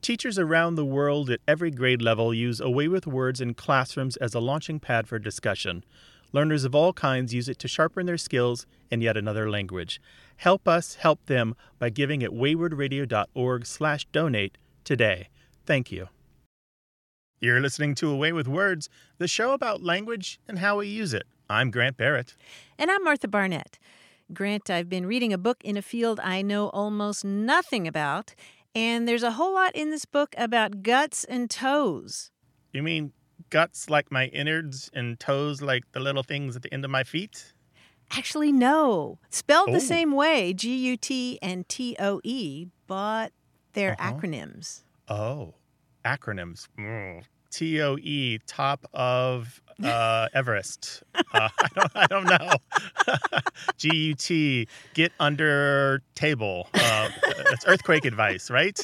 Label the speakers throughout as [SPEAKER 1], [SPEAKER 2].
[SPEAKER 1] Teachers around the world at every grade level use A Way with Words in classrooms as a launching pad for discussion. Learners of all kinds use it to sharpen their skills in yet another language. Help us help them by giving at waywordradio.org/donate today. Thank you. You're listening to A Way with Words, the show about language and how we use it. I'm Grant Barrett.
[SPEAKER 2] And I'm Martha Barnette. Grant, I've been reading a book in a field I know almost nothing about, and there's a whole lot in this book about guts and toes.
[SPEAKER 1] You mean guts like my innards and toes like the little things at the end of my feet?
[SPEAKER 2] Actually, no. Spelled
[SPEAKER 1] Oh.
[SPEAKER 2] the same way G U T and T O E, but they're
[SPEAKER 1] Uh-huh.
[SPEAKER 2] acronyms.
[SPEAKER 1] Oh, acronyms. Mm. T O E, top of uh, Everest. Uh, I, don't, I don't know. G U T, get under table. Uh, that's earthquake advice, right?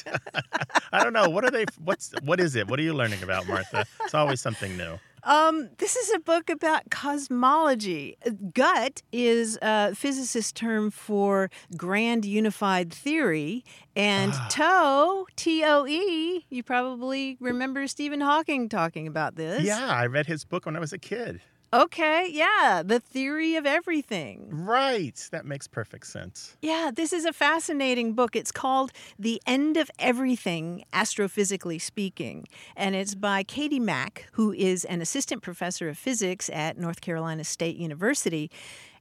[SPEAKER 1] I don't know. What are they? What's what is it? What are you learning about, Martha? It's always something new.
[SPEAKER 2] Um, this is a book about cosmology. Gut is a physicist term for grand unified theory, and
[SPEAKER 1] Ah.
[SPEAKER 2] toe, T O E, you probably remember Stephen Hawking talking about this.
[SPEAKER 1] Yeah, I read his book when I was a kid.
[SPEAKER 2] Okay, yeah, the theory of everything.
[SPEAKER 1] Right. That makes perfect sense.
[SPEAKER 2] Yeah, this is a fascinating book. It's called The End of Everything, Astrophysically Speaking. And it's by Katie Mack, who is an assistant professor of physics at North Carolina State University.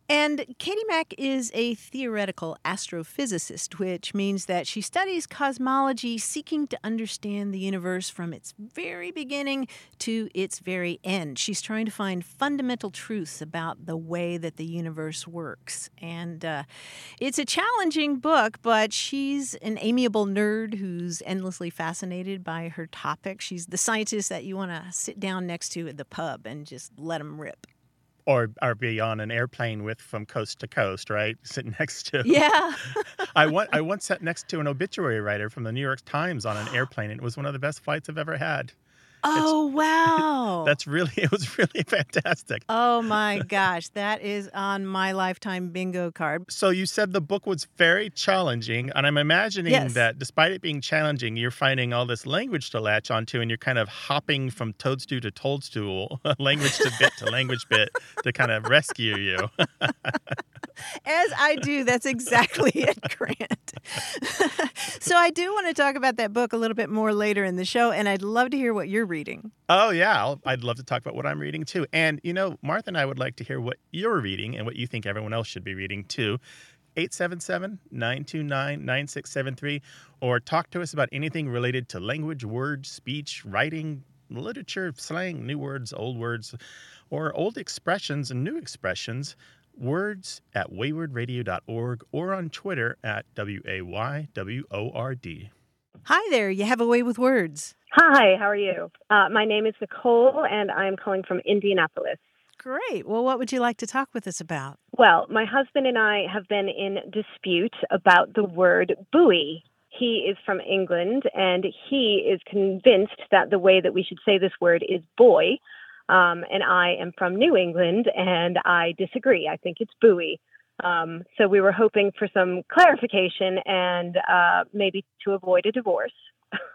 [SPEAKER 2] And Katie Mack is a theoretical astrophysicist, which means that she studies cosmology, seeking to understand the universe from its very beginning to its very end. She's trying to find fundamental truths about the way that the universe works. And uh, it's a challenging book, but she's an amiable nerd who's endlessly fascinated by her topic. She's the scientist that you want to sit down next to at the pub and just let them rip.
[SPEAKER 1] Or, or be on an airplane with from coast to coast, right? Sitting next to.
[SPEAKER 2] Yeah.
[SPEAKER 1] I, wa- I once sat next to an obituary writer from the New York Times on an airplane. and It was one of the best flights I've ever had.
[SPEAKER 2] Oh, wow.
[SPEAKER 1] That's really, it was really fantastic.
[SPEAKER 2] Oh my gosh, that is on my lifetime bingo card.
[SPEAKER 1] So you said the book was very challenging, and I'm imagining
[SPEAKER 2] Yes.
[SPEAKER 1] that despite it being challenging, you're finding all this language to latch onto, and you're kind of hopping from toadstool to toadstool, language to bit to language bit, to kind of rescue you.
[SPEAKER 2] As I do, that's exactly it, Grant. so I do want to talk about that book a little bit more later in the show, and I'd love to hear what you're reading.
[SPEAKER 1] Oh yeah, I'll, I'd love to talk about what I'm reading too. And you know, Martha and I would like to hear what you're reading and what you think everyone else should be reading too. 877-929-9673 or talk to us about anything related to language, words, speech, writing, literature, slang, new words, old words, or old expressions and new expressions. Words at waywordradio.org or on Twitter at W A Y W O R D.
[SPEAKER 2] Hi there, you have a way with words.
[SPEAKER 3] Hi, how are you? Uh, my name is Nicole, and I'm calling from Indianapolis.
[SPEAKER 2] Great. Well, what would you like to talk with us about?
[SPEAKER 3] Well, my husband and I have been in dispute about the word buoy. He is from England, and he is convinced that the way that we should say this word is boy. Um, and I am from New England, and I disagree. I think it's buoy. Um, so we were hoping for some clarification and uh, maybe to avoid a divorce.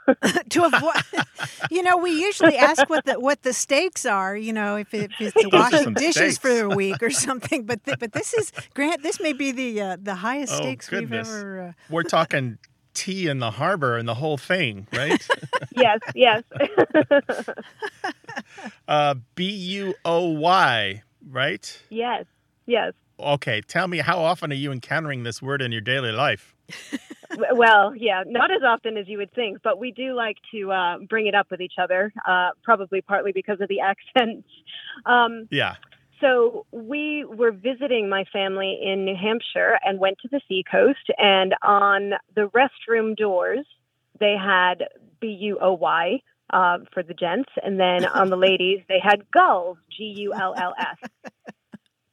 [SPEAKER 2] to avoid, you know, we usually ask what the what the stakes are. You know, if, it, if it's to wash
[SPEAKER 1] Some
[SPEAKER 2] dishes for a week or something. But th- but this is Grant. This may be the uh, the highest
[SPEAKER 1] Oh,
[SPEAKER 2] stakes we've ever. Uh,
[SPEAKER 1] We're talking tea in the harbor and the whole thing, right?
[SPEAKER 3] yes, yes.
[SPEAKER 1] Uh, B U O Y, right?
[SPEAKER 3] yes, yes.
[SPEAKER 1] Okay, tell me how often are you encountering this word in your daily life?
[SPEAKER 3] Well, yeah, not as often as you would think, but we do like to uh, bring it up with each other, uh, probably partly because of the accents. Um,
[SPEAKER 1] Yeah.
[SPEAKER 3] so we were visiting my family in New Hampshire and went to the seacoast, and on the restroom doors, they had B U O Y uh, for the gents, and then on the ladies they had gulls, G U L L S.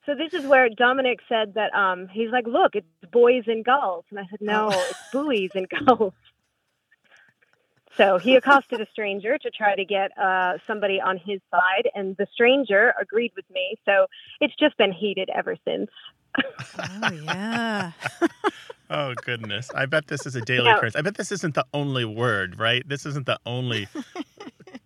[SPEAKER 3] So this is where Dominic said that um, he's like, look, it's boys and gulls, and I said, no,
[SPEAKER 2] Oh.
[SPEAKER 3] it's buoys and gulls. So he accosted a stranger to try to get uh, somebody on his side, and the stranger agreed with me. So it's just been heated ever since.
[SPEAKER 2] Oh yeah.
[SPEAKER 1] Oh goodness! I bet this is a daily
[SPEAKER 3] No.
[SPEAKER 1] occurrence. I bet this isn't the only word, right? This isn't the only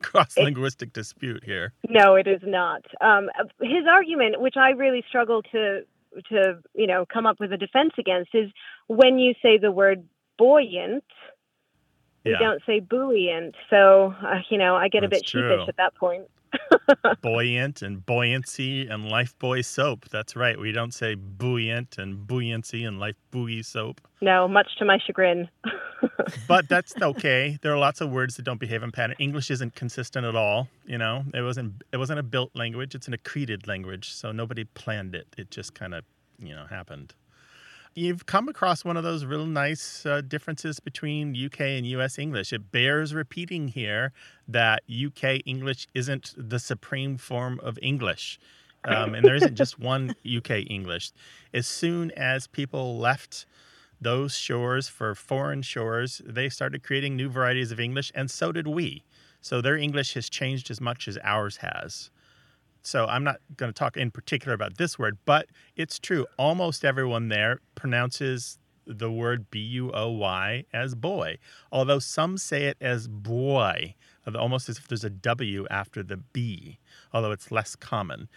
[SPEAKER 1] cross-linguistic dispute here.
[SPEAKER 3] No, it is not. Um, his argument, which I really struggle to to you know come up with a defense against, is when you say the word buoyant, you
[SPEAKER 1] Yeah,
[SPEAKER 3] don't say buoyant. So uh, you know I get a bit
[SPEAKER 1] true.
[SPEAKER 3] sheepish at that point.
[SPEAKER 1] buoyant and buoyancy and life buoy soap. That's right. We don't say buoyant and buoyancy and life buoy soap.
[SPEAKER 3] No, much to my chagrin.
[SPEAKER 1] But that's okay. There are lots of words that don't behave in pattern. English isn't consistent at all. You know, it wasn't. It wasn't a built language. It's an accreted language. So nobody planned it. It just kind of, you know, happened. You've come across one of those real nice uh, differences between UK and US English. It bears repeating here that UK English isn't the supreme form of English. Um, and there isn't just one UK English. As soon as people left those shores for foreign shores, they started creating new varieties of English, and so did we. So their English has changed as much as ours has. So I'm not going to talk in particular about this word, but it's true. Almost everyone there pronounces the word B U O Y as boy, although some say it as boy, almost as if there's a W after the B, although it's less common.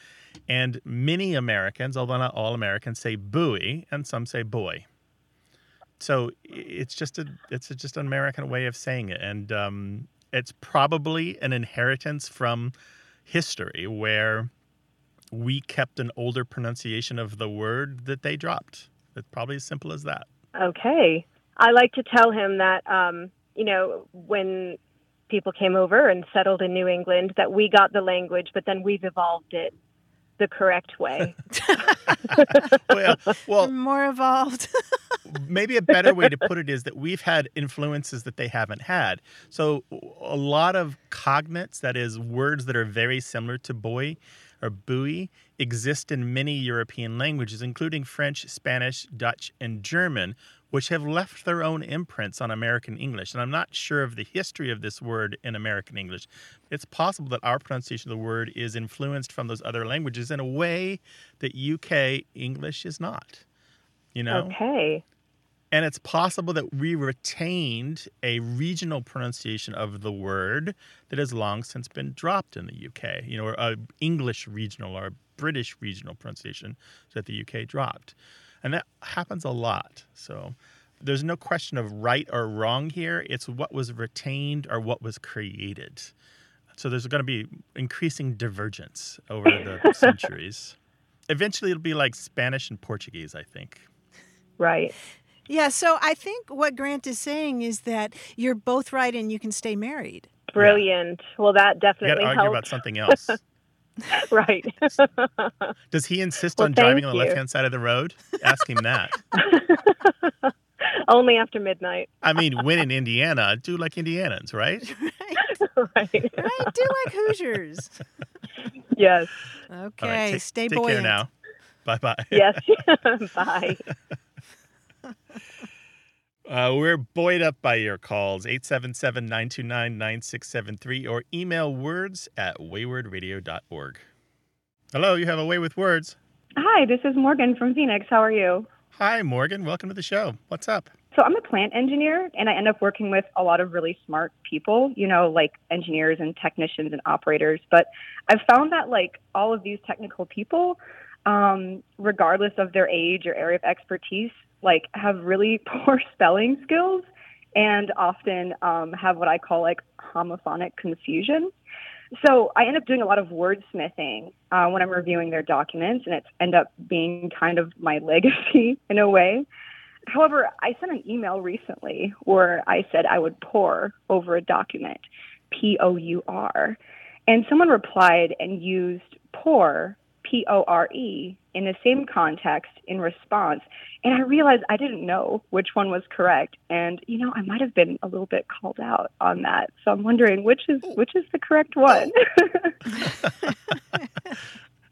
[SPEAKER 1] And many Americans, although not all Americans, say buoy, and some say boy. So it's just a it's a, just an American way of saying it, and um, it's probably an inheritance from history where we kept an older pronunciation of the word that they dropped. It's probably as simple as that.
[SPEAKER 3] Okay. I like to tell him that, um, you know, when people came over and settled in New England, that we got the language, but then we've evolved it the correct way.
[SPEAKER 1] Well, well,
[SPEAKER 2] More evolved.
[SPEAKER 1] maybe a better way to put it is that we've had influences that they haven't had. So a lot of cognates, that is, words that are very similar to boy or buoy, exist in many European languages, including French, Spanish, Dutch, and German, which have left their own imprints on American English. And I'm not sure of the history of this word in American English. It's possible that our pronunciation of the word is influenced from those other languages in a way that UK English is not. You know?
[SPEAKER 3] Okay.
[SPEAKER 1] And it's possible that we retained a regional pronunciation of the word that has long since been dropped in the UK, you know, or a English regional or a British regional pronunciation that the UK dropped. And that happens a lot. So there's no question of right or wrong here. It's what was retained or what was created. So there's going to be increasing divergence over the centuries. Eventually, it'll be like Spanish and Portuguese, I think.
[SPEAKER 3] Right.
[SPEAKER 2] yeah. So I think what Grant is saying is that you're both right and you can stay married.
[SPEAKER 3] Brilliant. Well, that
[SPEAKER 1] We got to
[SPEAKER 3] definitely
[SPEAKER 1] argue
[SPEAKER 3] helps.
[SPEAKER 1] about something else.
[SPEAKER 3] right.
[SPEAKER 1] Does he insist
[SPEAKER 3] Well,
[SPEAKER 1] on driving on the left hand side of the road? Ask him that.
[SPEAKER 3] Only after midnight.
[SPEAKER 1] I mean, when in Indiana, do like Indianans, right?
[SPEAKER 2] right.
[SPEAKER 3] right.
[SPEAKER 2] Right. Do like Hoosiers.
[SPEAKER 3] Yes.
[SPEAKER 2] Okay.
[SPEAKER 1] Right, take,
[SPEAKER 2] stay
[SPEAKER 1] take care
[SPEAKER 2] buoyant.
[SPEAKER 1] now. Bye bye.
[SPEAKER 3] Yes. Bye.
[SPEAKER 1] Uh, we're buoyed up by your calls 877 929 9673 or email words at waywordradio.org. Hello, you have a way with words.
[SPEAKER 4] Hi, this is Morgan from Phoenix. How are you?
[SPEAKER 1] Hi, Morgan. Welcome to the show. What's up?
[SPEAKER 4] So, I'm a plant engineer and I end up working with a lot of really smart people, you know, like engineers and technicians and operators. But I've found that, like, all of these technical people, um, regardless of their age or area of expertise, like, have really poor spelling skills and often um, have what I call like homophonic confusion. So I end up doing a lot of wordsmithing uh, when I'm reviewing their documents, and it's end up being kind of my legacy in a way. However, I sent an email recently where I said I would pour over a document, P O U R, and someone replied and used pour, P P O R E in the same context in response. And I realized I didn't know which one was correct. And, you know, I might have been a little bit called out on that. So I'm wondering which is oh. which is the correct one.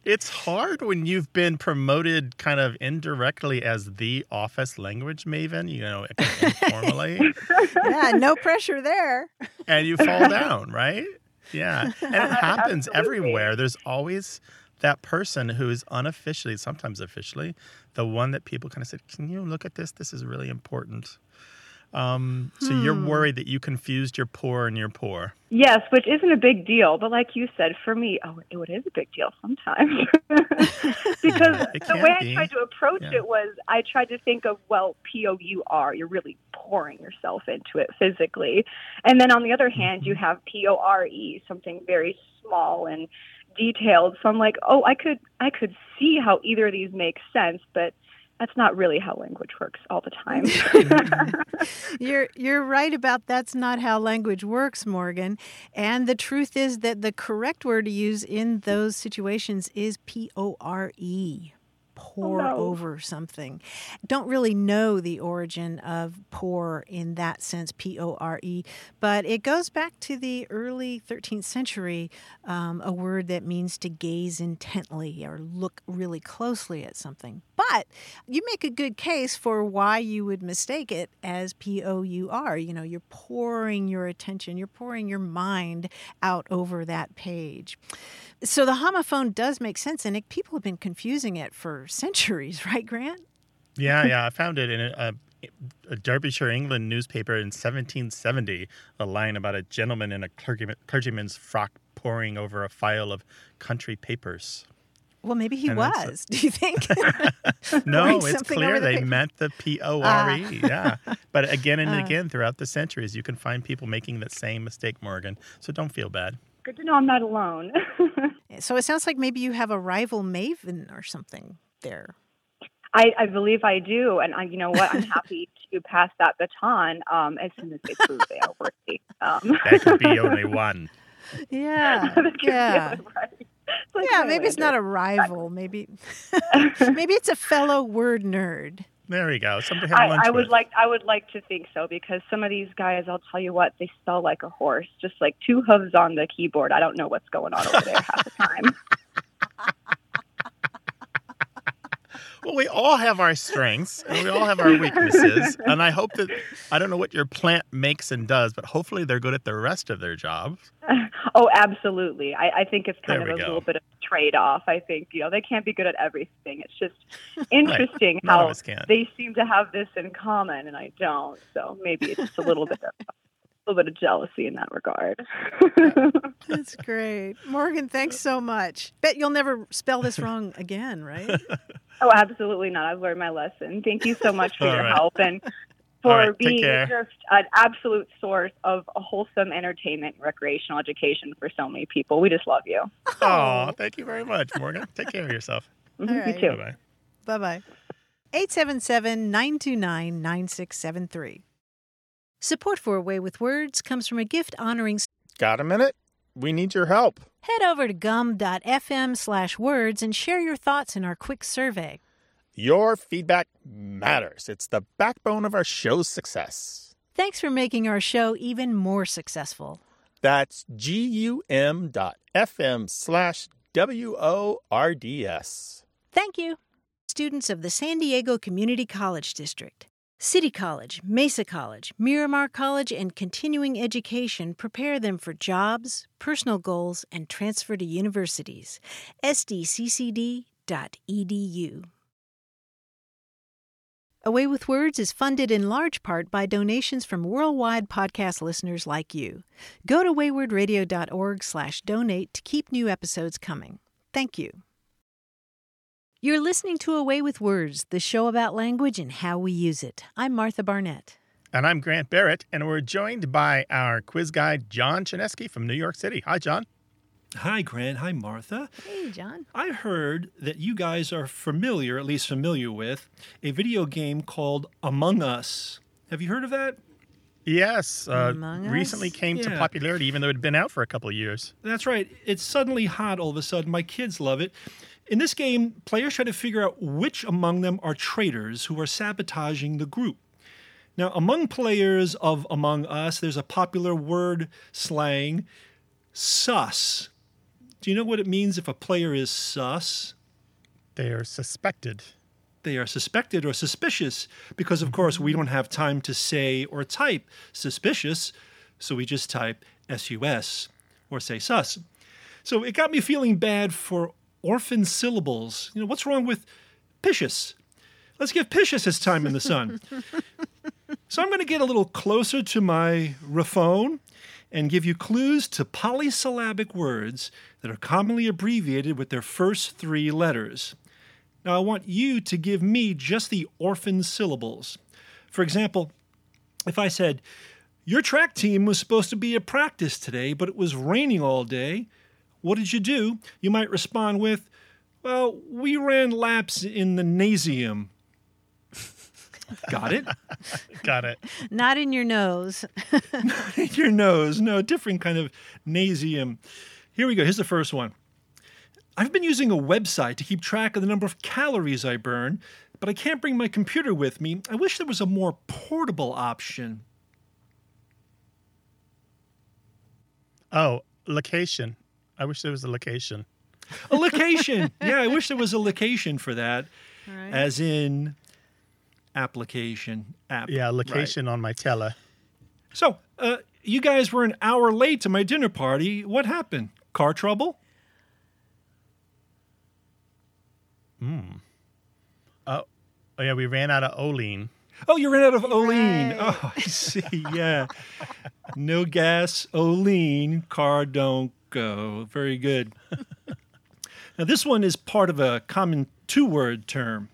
[SPEAKER 1] It's hard when you've been promoted kind of indirectly as the office language maven, you know, informally,
[SPEAKER 2] yeah, no pressure there.
[SPEAKER 1] and you fall down, right? Yeah. And it happens everywhere. There's always that person who is unofficially, sometimes officially, the one that people kind of said, Can you look at this? This is really important. Um, so you're
[SPEAKER 2] Hmm.
[SPEAKER 1] worried that you confused your poor and your poor.
[SPEAKER 4] yes, which isn't a big deal. But like you said, for me, oh, it is a big deal sometimes. because the way
[SPEAKER 1] be.
[SPEAKER 4] I tried to approach
[SPEAKER 1] Yeah.
[SPEAKER 4] it was I tried to think of, well, P O U R, you're really pouring yourself into it physically. And then on the other hand, you have P O R E, something very small and detailed. So I'm like, oh, I could I could see how either of these makes sense, but that's not really how language works all the time.
[SPEAKER 2] You're you're right about that's not how language works, Morgan. And the truth is that the correct word to use in those situations is P O R E. Pour
[SPEAKER 4] no.
[SPEAKER 2] over something. Don't really know the origin of pour in that sense, P O R E, but it goes back to the early 13th century, um, a word that means to gaze intently or look really closely at something. But you make a good case for why you would mistake it as P O U R. You know, you're pouring your attention, you're pouring your mind out over that page. So the homophone does make sense, and it, people have been confusing it for centuries, right, Grant?
[SPEAKER 1] Yeah, yeah. I found it in a, a Derbyshire, England newspaper in 1770. A line about a gentleman in a clergyman, clergyman's frock poring over a file of country papers.
[SPEAKER 2] Well, maybe he
[SPEAKER 1] And that's a-
[SPEAKER 2] was. Do you think?
[SPEAKER 1] No, it's clear
[SPEAKER 2] the
[SPEAKER 1] they
[SPEAKER 2] paper.
[SPEAKER 1] meant the P O R E. Yeah. But again and
[SPEAKER 2] Uh.
[SPEAKER 1] again throughout the centuries, you can find people making that same mistake, Morgan. So don't feel bad.
[SPEAKER 4] Good to know I'm not alone.
[SPEAKER 2] so it sounds like maybe you have a rival maven or something there.
[SPEAKER 4] I, I believe I do, and I, you know what? I'm happy to pass that baton um, as soon as they prove they are worthy. Um,
[SPEAKER 1] That could be only one.
[SPEAKER 2] Yeah.
[SPEAKER 4] that could
[SPEAKER 2] yeah.
[SPEAKER 4] right. Like
[SPEAKER 2] Yeah, maybe it's not a rival. Maybe maybe it's a fellow word nerd.
[SPEAKER 1] There we go. Somebody to have
[SPEAKER 4] I,
[SPEAKER 1] lunch
[SPEAKER 4] I would
[SPEAKER 1] with.
[SPEAKER 4] like I would like to think so because some of these guys, I'll tell you what, they spell like a horse, just like two hooves on the keyboard. I don't know what's going on over there half the time.
[SPEAKER 1] Well, we all have our strengths and we all have our weaknesses. and I hope that I don't know what your plant makes and does, but hopefully they're good at the rest of their jobs.
[SPEAKER 4] oh, absolutely. I, I think it's kind
[SPEAKER 1] There
[SPEAKER 4] of a
[SPEAKER 1] go.
[SPEAKER 4] little bit of a trade off. I think you know they can't be good at everything. It's just interesting
[SPEAKER 1] of
[SPEAKER 4] how they seem to have this in common, and I don't. So maybe it's just a little bit of a little bit of jealousy in that regard.
[SPEAKER 2] That's great. Morgan, thanks so much. Bet you'll never spell this wrong again, right?
[SPEAKER 4] Oh, absolutely not. I've learned my lesson. Thank you so much for
[SPEAKER 1] All
[SPEAKER 4] your
[SPEAKER 1] right.
[SPEAKER 4] help and for
[SPEAKER 1] right,
[SPEAKER 4] being just an absolute source of wholesome entertainment, and recreational education for so many people. We just love you.
[SPEAKER 1] Oh, thank you very much, Morgan. Take care of yourself.
[SPEAKER 4] Mhm,
[SPEAKER 2] All
[SPEAKER 4] You too.
[SPEAKER 1] Bye bye.
[SPEAKER 2] Bye bye. 877 929 9673. Support for A Way with Words comes from a gift honoring.
[SPEAKER 1] Got a minute? We need your help.
[SPEAKER 2] Head over to gum.fm slash words and share your thoughts in our quick survey.
[SPEAKER 1] Your feedback matters. It's the backbone of our show's success.
[SPEAKER 2] Thanks for making our show even more successful.
[SPEAKER 1] That's gum fm slash W O R D S.
[SPEAKER 2] Thank you. Students of the San Diego Community College District. City College, Mesa College, Miramar College, and continuing education prepare them for jobs, personal goals, and transfer to universities. sdccd.edu. A Way with Words is funded in large part by donations from worldwide podcast listeners like you. Go to waywordradio.org slash donate to keep new episodes coming. Thank you. You're listening to A Way with Words, the show about language and how we use it. I'm Martha Barnette.
[SPEAKER 1] And I'm Grant Barrett, and we're joined by our quiz guide, John Chaneski from New York City. Hi, John.
[SPEAKER 5] Hi, Grant. Hi, Martha.
[SPEAKER 2] Hey, John.
[SPEAKER 5] I heard that you guys are familiar, at least familiar with, a video game called Among Us. Have you heard of that?
[SPEAKER 1] Yes, uh,
[SPEAKER 2] Among Us?
[SPEAKER 1] recently came to popularity, even though it had been out for a couple of years.
[SPEAKER 5] That's right. It's suddenly hot all of a sudden. My kids love it. In this game, players try to figure out which among them are traitors who are sabotaging the group. Now, among players of Among Us, there's a popular word slang, sus. Do you know what it means if a player is sus?
[SPEAKER 1] They are suspected.
[SPEAKER 5] They are suspected or suspicious because, of course, we don't have time to say or type suspicious, so we just type sus or say sus. So it got me feeling bad for orphan syllables. You know, what's wrong with picious? Let's give picious his time in the sun. so I'm going to get a little closer to my raphone and give you clues to polysyllabic words that are commonly abbreviated with their first three letters. Now, I want you to give me just the orphan syllables. For example, if I said, Your track team was supposed to be at practice today, but it was raining all day, what did you do? You might respond with, Well, we ran laps in the nasium. Got it?
[SPEAKER 1] Got it.
[SPEAKER 2] Not in your nose.
[SPEAKER 5] Not in your nose. No, different kind of nasium. Here we go. Here's the first one. I've been using a website to keep track of the number of calories I burn, but I can't bring my computer with me. I wish there was a more portable option.
[SPEAKER 1] Oh, location. I wish there was a location.
[SPEAKER 5] A location. yeah, I wish there was a location for that,
[SPEAKER 2] Right.
[SPEAKER 5] as in application app.
[SPEAKER 1] Yeah,
[SPEAKER 5] Right.
[SPEAKER 1] location on my tele.
[SPEAKER 5] So, uh, you guys were an hour late to my dinner party. What happened? Car trouble? Hmm.
[SPEAKER 1] Oh, yeah, we ran out of Olean.
[SPEAKER 5] Oh, you ran out of Olean.
[SPEAKER 2] Right.
[SPEAKER 5] Oh, I see. Yeah. no gas, Olean, car don't go. Very good. now, this one is part of a common two word term.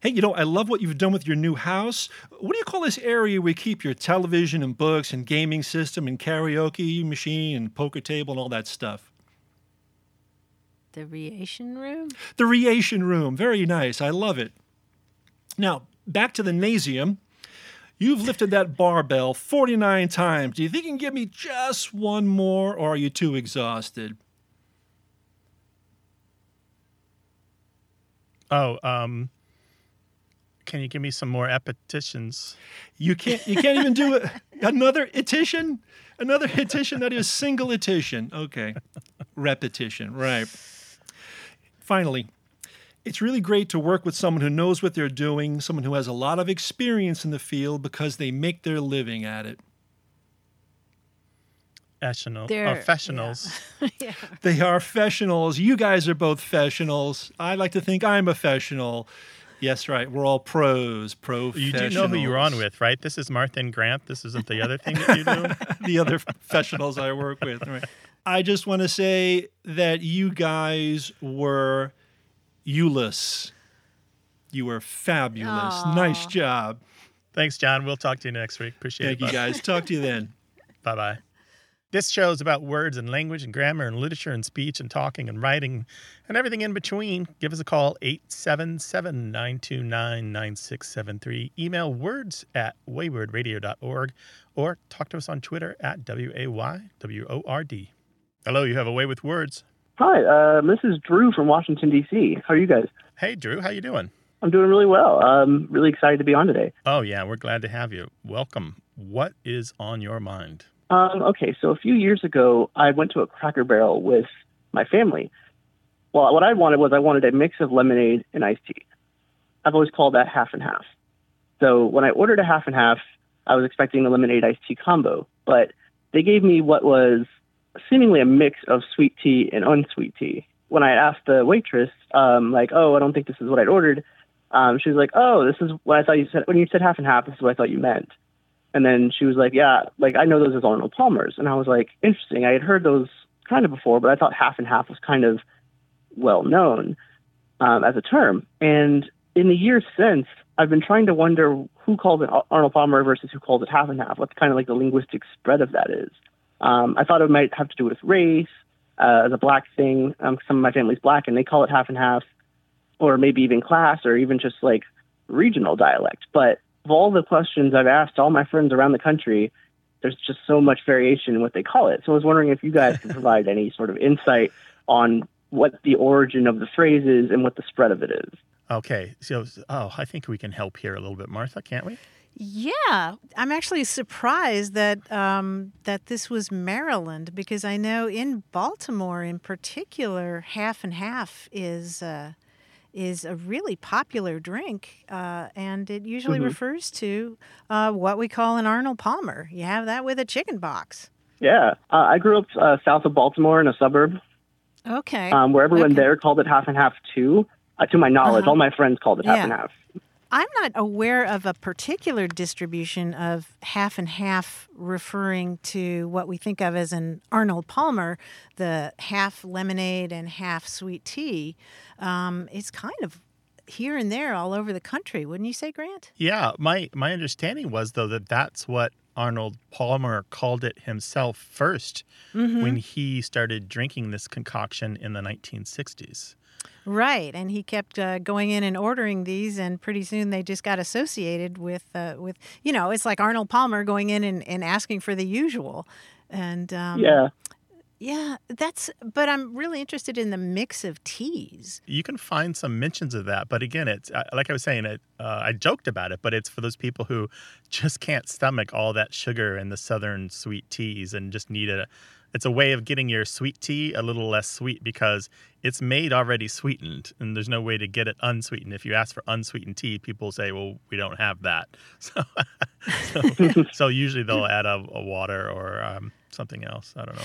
[SPEAKER 5] Hey, you know, I love what you've done with your new house. What do you call this area where you keep your television and books and gaming system and karaoke machine and poker table and all that stuff?
[SPEAKER 2] The reation room?
[SPEAKER 5] The Reation Room. Very nice. I love it. Now, back to the Nasium. You've lifted that barbell 49 times. Do you think you can give me just one more, or are you too exhausted?
[SPEAKER 1] Oh, um, can you give me some more repetitions?
[SPEAKER 5] You can't. You can't even do a, another itition. Another itition that is single itition. Okay, repetition. Right. Finally, it's really great to work with someone who knows what they're doing, someone who has a lot of experience in the field because they make their living at it.
[SPEAKER 1] Professional,
[SPEAKER 2] They're- oh,
[SPEAKER 1] professionals.
[SPEAKER 2] yeah.
[SPEAKER 5] They are professionals. You guys are both professionals. I like to think I'm a professional. Yes, right. We're all pros. Professionals.
[SPEAKER 1] You do know who you're on with, right? This is Martha and Grant. This isn't the other thing that you do.
[SPEAKER 5] the other professionals I work with. Right. I just want to say that you guys were Euless. You were fabulous.
[SPEAKER 2] Aw.
[SPEAKER 5] Nice job.
[SPEAKER 1] Thanks, John. We'll talk to you next week. Appreciate
[SPEAKER 5] Thank
[SPEAKER 1] it.
[SPEAKER 5] Thank you guys. Talk to you then.
[SPEAKER 1] Bye bye. This show is about words and language and grammar and literature and speech and talking and writing and everything in between. Give us a call, 877 929 9673. Email words at waywordradio.org or talk to us on Twitter at W A Y W O R D. Hello, you have a way with words.
[SPEAKER 6] Hi, uh, this is Drew from Washington D.C. How are you guys?
[SPEAKER 1] Hey, Drew, how you doing?
[SPEAKER 6] I'm doing really well. I'm really excited to be on today.
[SPEAKER 1] Oh, yeah, we're glad to have you. Welcome. What is on your mind?
[SPEAKER 6] Um, okay, so a few years ago, I went to a Cracker Barrel with my family. Well, what I wanted was I wanted a mix of lemonade and iced tea. I've always called that half and half. So when I ordered a half and half, I was expecting a lemonade iced tea combo, but they gave me what was seemingly a mix of sweet tea and unsweet tea. When I asked the waitress, um, like, "Oh, I don't think this is what I'd ordered," um, she was like, "Oh, this is what I thought you said. When you said half and half, this is what I thought you meant." And then she was like, "Yeah, like I know those as Arnold Palmer's," and I was like, "Interesting. I had heard those kind of before, but I thought half and half was kind of well known um, as a term." And in the years since, I've been trying to wonder who calls it Arnold Palmer versus who calls it half and half. What kind of like the linguistic spread of that is. Um, I thought it might have to do with race, uh, as a black thing. Um, some of my family's black, and they call it half and half, or maybe even class, or even just like regional dialect. But of all the questions I've asked all my friends around the country, there's just so much variation in what they call it. So I was wondering if you guys could provide any sort of insight on what the origin of the phrase is and what the spread of it is.
[SPEAKER 1] Okay, so oh, I think we can help here a little bit, Martha, can't we?
[SPEAKER 2] Yeah, I'm actually surprised that um, that this was Maryland because I know in Baltimore, in particular, half and half is uh, is a really popular drink, uh, and it usually
[SPEAKER 6] Mhm.
[SPEAKER 2] refers to uh, what we call an Arnold Palmer. You have that with a chicken box.
[SPEAKER 6] Yeah, uh, I grew up uh, south of Baltimore in a suburb
[SPEAKER 2] Okay.
[SPEAKER 6] um, where everyone
[SPEAKER 2] Okay.
[SPEAKER 6] there called it half and half too. Uh, to my knowledge,
[SPEAKER 2] Uh-huh.
[SPEAKER 6] all my friends called it half
[SPEAKER 2] Yeah.
[SPEAKER 6] and half.
[SPEAKER 2] I'm not aware of a particular distribution of half and half referring to what we think of as an Arnold Palmer, the half lemonade and half sweet tea. Um, it's kind of here and there all over the country, wouldn't you say, Grant?
[SPEAKER 1] Yeah, my my understanding was though that that's what Arnold Palmer called it himself 1st
[SPEAKER 2] Mhm.
[SPEAKER 1] when he started drinking this concoction in the 1960s.
[SPEAKER 2] Right, and he kept uh, going in and ordering these, and pretty soon they just got associated with uh, with you know it's like Arnold Palmer going in and, and asking for the usual, and um,
[SPEAKER 6] yeah,
[SPEAKER 2] Yeah, that's. But I'm really interested in the mix of teas.
[SPEAKER 1] You can find some mentions of that, but again, it's uh, like I was saying. It uh, I joked about it, but it's for those people who just can't stomach all that sugar and the southern sweet teas, and just need a. It's a way of getting your sweet tea a little less sweet because it's made already sweetened, and there's no way to get it unsweetened. If you ask for unsweetened tea, people say, "Well, we don't have that." So, so, so usually they'll add a, a water or um, something else. I don't know.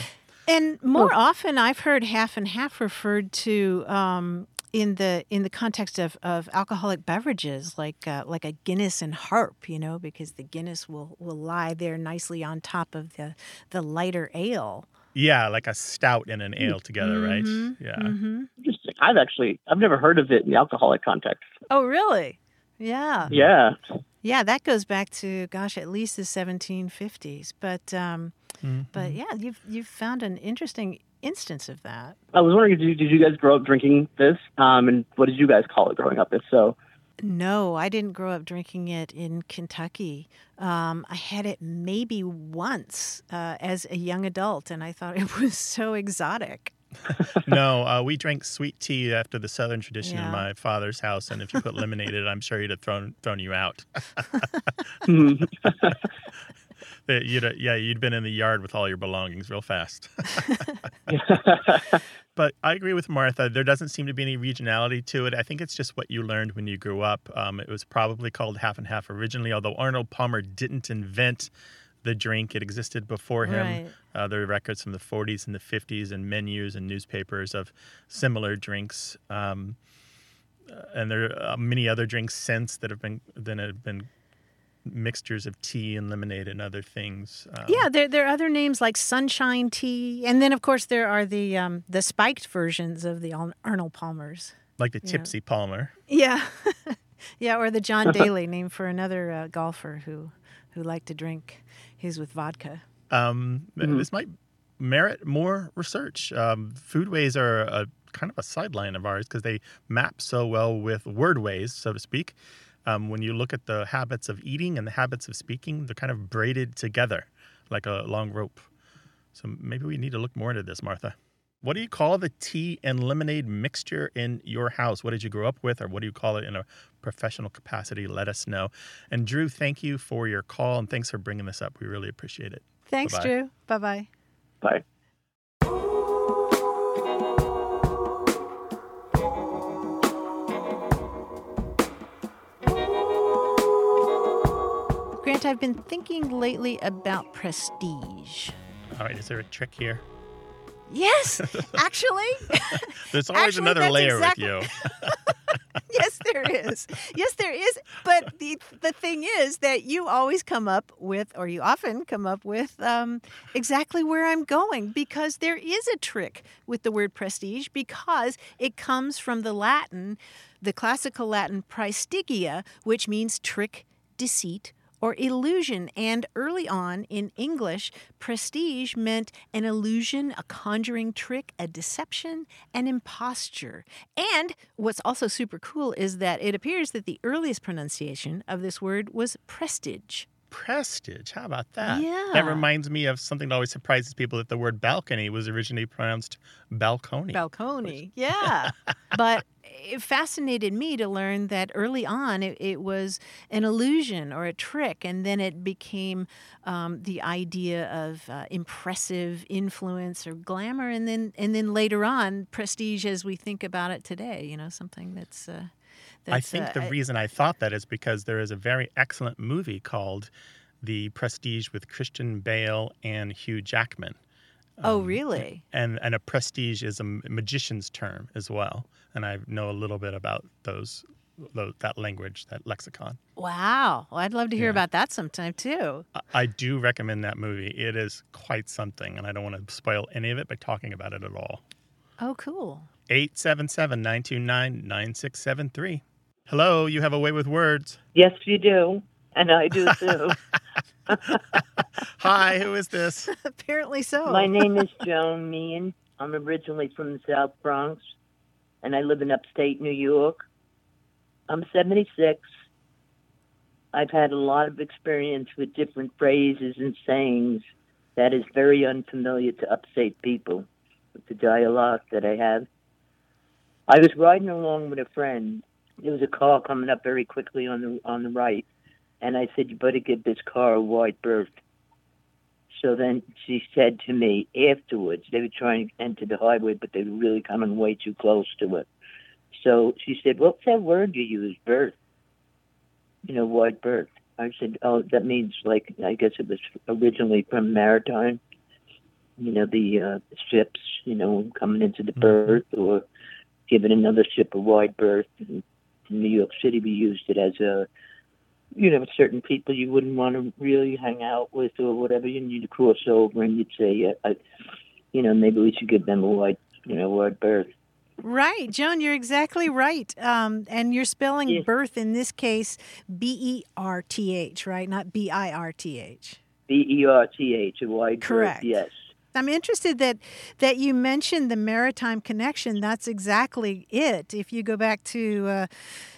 [SPEAKER 2] And more often, I've heard half and half referred to um, in the in the context of, of alcoholic beverages, like uh, like a Guinness and Harp, you know, because the Guinness will, will lie there nicely on top of the the lighter ale.
[SPEAKER 1] Yeah, like a stout and an ale together, right?
[SPEAKER 2] Mhm,
[SPEAKER 1] Yeah.
[SPEAKER 2] mhm.
[SPEAKER 6] interesting. I've actually I've never heard of it in the alcoholic context.
[SPEAKER 2] Oh, really? Yeah.
[SPEAKER 6] Yeah,
[SPEAKER 2] Yeah, that goes back to gosh, at least the 1750s. But um,
[SPEAKER 1] Mhm.
[SPEAKER 2] but yeah, you've you've found an interesting instance of that.
[SPEAKER 6] I was wondering, did you, did you guys grow up drinking this? Um, and what did you guys call it growing up? If so,
[SPEAKER 2] No, I didn't grow up drinking it in Kentucky. Um, I had it maybe once uh, as a young adult, and I thought it was so exotic.
[SPEAKER 1] no, uh, we drank sweet tea after the Southern tradition
[SPEAKER 2] Yeah.
[SPEAKER 1] in my father's house, and if you put lemonade in it, I'm sure he'd have thrown thrown you out. That You'd, uh, yeah, you'd been in the yard with all your belongings real fast. but I agree with Martha. There doesn't seem to be any regionality to it. I think it's just what you learned when you grew up. Um, it was probably called half and half originally, although Arnold Palmer didn't invent the drink. It existed before him.
[SPEAKER 2] Right.
[SPEAKER 1] Uh, there are records from the 40s and the 50s and menus and newspapers of similar drinks. Um, uh, and there are uh, many other drinks since that have been that have been mixtures of tea and lemonade and other things. Um,
[SPEAKER 2] Yeah, there there are other names like sunshine tea, and then of course there are the um, the spiked versions of the Arnold Palmers.
[SPEAKER 1] like the
[SPEAKER 2] Yeah.
[SPEAKER 1] Tipsy Palmer.
[SPEAKER 2] Yeah, yeah, or the John Daly, named for another uh, golfer who who liked to drink his with vodka.
[SPEAKER 1] Um,
[SPEAKER 6] Mhm.
[SPEAKER 1] This might merit more research. Um, foodways are a kind of a sideline of ours because they map so well with wordways, so to speak. Um, when you look at the habits of eating and the habits of speaking, they're kind of braided together like a long rope. So maybe we need to look more into this, Martha. What do you call the tea and lemonade mixture in your house? What did you grow up with, or what do you call it in a professional capacity? Let us know. And Drew, thank you for your call and thanks for bringing this up. We really appreciate it.
[SPEAKER 2] Thanks,
[SPEAKER 1] Bye-bye.
[SPEAKER 2] Drew. Bye bye. Grant, I've been thinking lately about prestige.
[SPEAKER 1] All right, is there a trick here?
[SPEAKER 2] Yes, actually.
[SPEAKER 1] There's always
[SPEAKER 2] Actually,
[SPEAKER 1] another layer
[SPEAKER 2] exactly-
[SPEAKER 1] with you.
[SPEAKER 2] yes, there is. Yes, there is. But the the thing is that you always come up with, or you often come up with, um, exactly where I'm going because there is a trick with the word prestige because it comes from the Latin, the classical Latin praestigia, which means trick, deceit, or illusion. And early on in English, prestige meant an illusion, a conjuring trick, a deception, an imposture. And what's also super cool is that it appears that the earliest pronunciation of this word was prestige.
[SPEAKER 1] Prestige. How about that?
[SPEAKER 2] Yeah.
[SPEAKER 1] That reminds me of something that always surprises people that the word balcony was originally pronounced balcony.
[SPEAKER 2] Balcony, yeah. but it fascinated me to learn that early on it, it was an illusion or a trick, and then it became um, the idea of uh, impressive influence or glamour, and then and then later on prestige as we think about it today. You know, something that's. Uh,
[SPEAKER 1] I think
[SPEAKER 2] uh,
[SPEAKER 1] the reason I thought that is because there is a very excellent movie called The Prestige with Christian Bale and Hugh Jackman.
[SPEAKER 2] Oh,
[SPEAKER 1] Um,
[SPEAKER 2] really?
[SPEAKER 1] And and a prestige is a magician's term as well. And I know a little bit about those, tho- that language, that lexicon.
[SPEAKER 2] Wow. Well, I'd love to hear
[SPEAKER 1] Yeah.
[SPEAKER 2] about that sometime too.
[SPEAKER 1] I- I do recommend that movie. It is quite something, and I don't want to spoil any of it by talking about it at all.
[SPEAKER 2] Oh, cool.
[SPEAKER 1] 877 929 9673. Hello, you have a way with words.
[SPEAKER 7] Yes, you do. And I do too.
[SPEAKER 1] Hi, who is this?
[SPEAKER 2] Apparently so.
[SPEAKER 7] My name is Joan Meehan. I'm originally from the South Bronx and I live in upstate New York. I'm 76. I've had a lot of experience with different phrases and sayings that is very unfamiliar to upstate people with the dialect that I have. I was riding along with a friend. There was a car coming up very quickly on the on the right, and I said, "You better give this car a wide berth." So then she said to me afterwards, they were trying to enter the highway, but they were really coming way too close to it. So she said, "What's that word you use, berth?" You know, wide berth. I said, "Oh, that means like I guess it was originally from maritime. You know, the uh, ships, you know, coming into the berth or giving another ship a wide berth. In New York City, we used it as a you know, certain people you wouldn't want to really hang out with or whatever. You need to cross over, and you'd say, uh, I, you know, maybe we should give them a wide, you know, wide berth.
[SPEAKER 2] Right, Joan, you're exactly right. Um, and you're spelling
[SPEAKER 7] Yeah.
[SPEAKER 2] birth in this case B E R T H, right? Not B I R T H.
[SPEAKER 7] B e r t h, a wide
[SPEAKER 2] Correct.
[SPEAKER 7] berth. Yes.
[SPEAKER 2] I'm interested that that you mentioned the maritime connection. That's exactly it. If you go back to uh,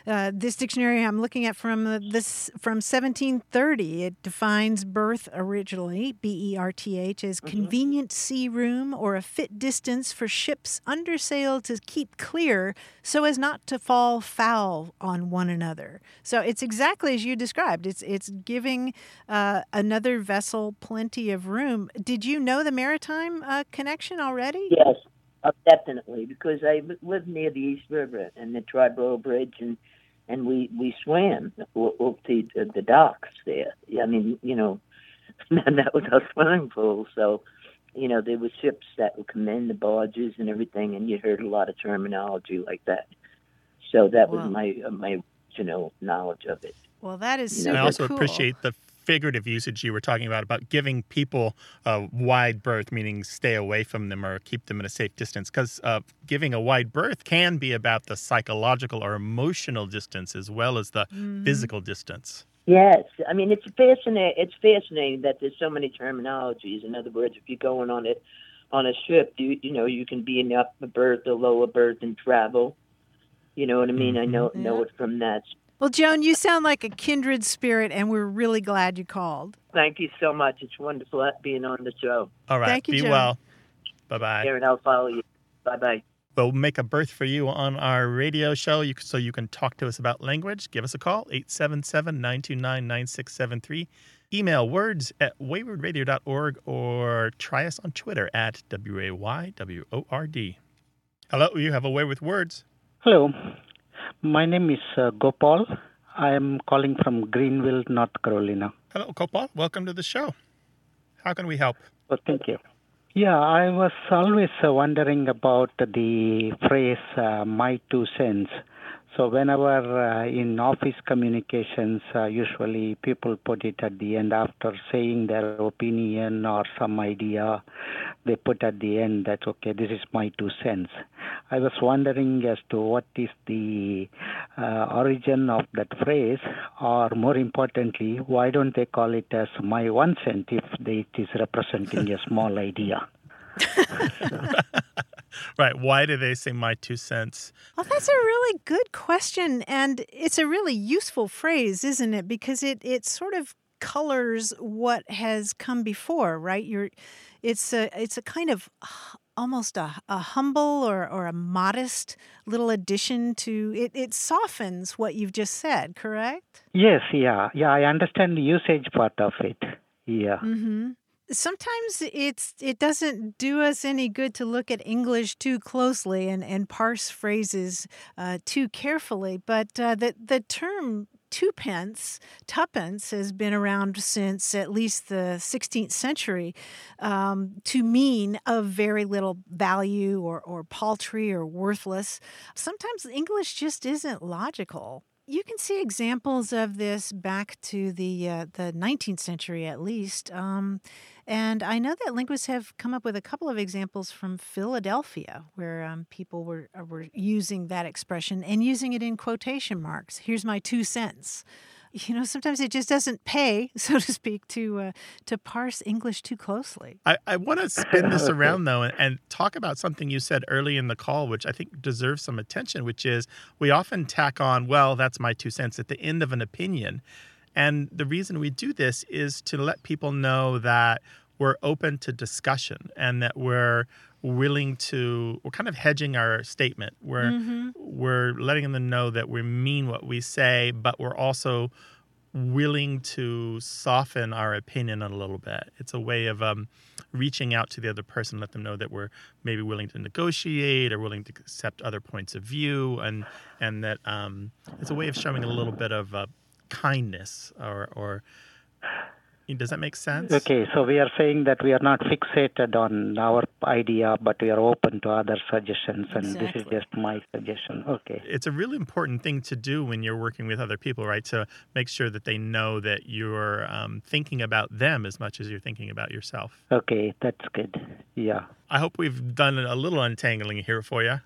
[SPEAKER 2] uh, this dictionary I'm looking at from uh, this from 1730, it defines berth originally B E R T H as convenient sea room or a fit distance for ships under sail to keep clear so as not to fall foul on one another. So it's exactly as you described. It's it's giving uh, another vessel plenty of room. Did you know the maritime uh, connection already?
[SPEAKER 7] Yes, uh, definitely, because I li- live near the East River and the Triborough Bridge, and and we we swam o- up the the docks there. I mean, you know, and that was our swimming pool. So, you know, there were ships that would come in, the barges and everything, and you heard a lot of terminology like that. So that
[SPEAKER 2] Wow.
[SPEAKER 7] was my uh, my original knowledge of it.
[SPEAKER 2] Well, that is super
[SPEAKER 1] And I also
[SPEAKER 2] cool.
[SPEAKER 1] appreciate the figurative usage you were talking about about giving people a wide berth, meaning stay away from them or keep them at a safe distance. Because uh, giving a wide berth can be about the psychological or emotional distance as well as the
[SPEAKER 2] Mm-hmm.
[SPEAKER 1] physical distance.
[SPEAKER 7] Yes, I mean it's fascinating. It's fascinating that there's so many terminologies. In other words, if you're going on it on a ship, you you know you can be in the upper berth, the lower berth, and travel. You know what I mean? I know know it from that.
[SPEAKER 2] Well, Joan, you sound like a kindred spirit, and we're really glad you called.
[SPEAKER 7] Thank you so much. It's wonderful being on the show.
[SPEAKER 1] All right.
[SPEAKER 2] Thank you,
[SPEAKER 1] be
[SPEAKER 2] Joan.
[SPEAKER 1] well. Bye bye.
[SPEAKER 7] Here, and I'll follow you. Bye bye.
[SPEAKER 1] We'll make a berth for you on our radio show you, so you can talk to us about language. Give us a call, 877 929 9673. Email words at waywordradio.org or try us on Twitter at W-A-Y-W-O-R-D. Hello, you have a way with words.
[SPEAKER 8] Hello, my name is uh, Gopal. I am calling from Greenville, North Carolina.
[SPEAKER 1] Hello, Gopal. Welcome to the show. How can we help?
[SPEAKER 8] Oh, thank you. Yeah, I was always uh, wondering about the phrase uh, "my two cents." So whenever uh, in office communications, uh, usually people put it at the end after saying their opinion or some idea. They put at the end that okay, this is my two cents. I was wondering as to what is the uh, origin of that phrase, or more importantly, why don't they call it as my one cent if they, it is representing a small idea?
[SPEAKER 1] Right. Why do they say my two cents?
[SPEAKER 2] Well, that's a really good question, and it's a really useful phrase, isn't it? Because it it sort of colors what has come before, right? You're, it's a it's a kind of almost a, a humble or, or a modest little addition to it. It softens what you've just said, correct?
[SPEAKER 8] Yes, yeah, yeah. I understand the usage part of it. Yeah.
[SPEAKER 2] Mm-hmm. Sometimes it's it doesn't do us any good to look at English too closely and, and parse phrases uh, too carefully. But uh, the the term twopence, tuppence, has been around since at least the 16th century um, to mean of very little value or, or paltry or worthless. Sometimes English just isn't logical. You can see examples of this back to the uh, the 19th century at least. Um, and I know that linguists have come up with a couple of examples from Philadelphia where um, people were, uh, were using that expression and using it in quotation marks. Here's my two cents. You know, sometimes it just doesn't pay, so to speak, to uh, to parse English too closely.
[SPEAKER 1] I, I want to spin this around though and, and talk about something you said early in the call, which I think deserves some attention, which is we often tack on, well, that's my two cents at the end of an opinion. And the reason we do this is to let people know that we're open to discussion and that we're willing to we're kind of hedging our statement. We're
[SPEAKER 2] Mhm.
[SPEAKER 1] we're letting them know that we mean what we say, but we're also willing to soften our opinion a little bit. It's a way of um, reaching out to the other person, let them know that we're maybe willing to negotiate or willing to accept other points of view, and and that um, it's a way of showing a little bit of uh, kindness or or. Does that make sense?
[SPEAKER 8] Okay, so we are saying that we are not fixated on our idea, but we are open to other suggestions, and this is just my suggestion. Okay.
[SPEAKER 1] it's a really important thing to do when you're working with other people, right? To make sure that they know that you're um, thinking about them as much as you're thinking about yourself.
[SPEAKER 8] Okay, that's good. Yeah.
[SPEAKER 1] I hope we've done a little untangling here for you.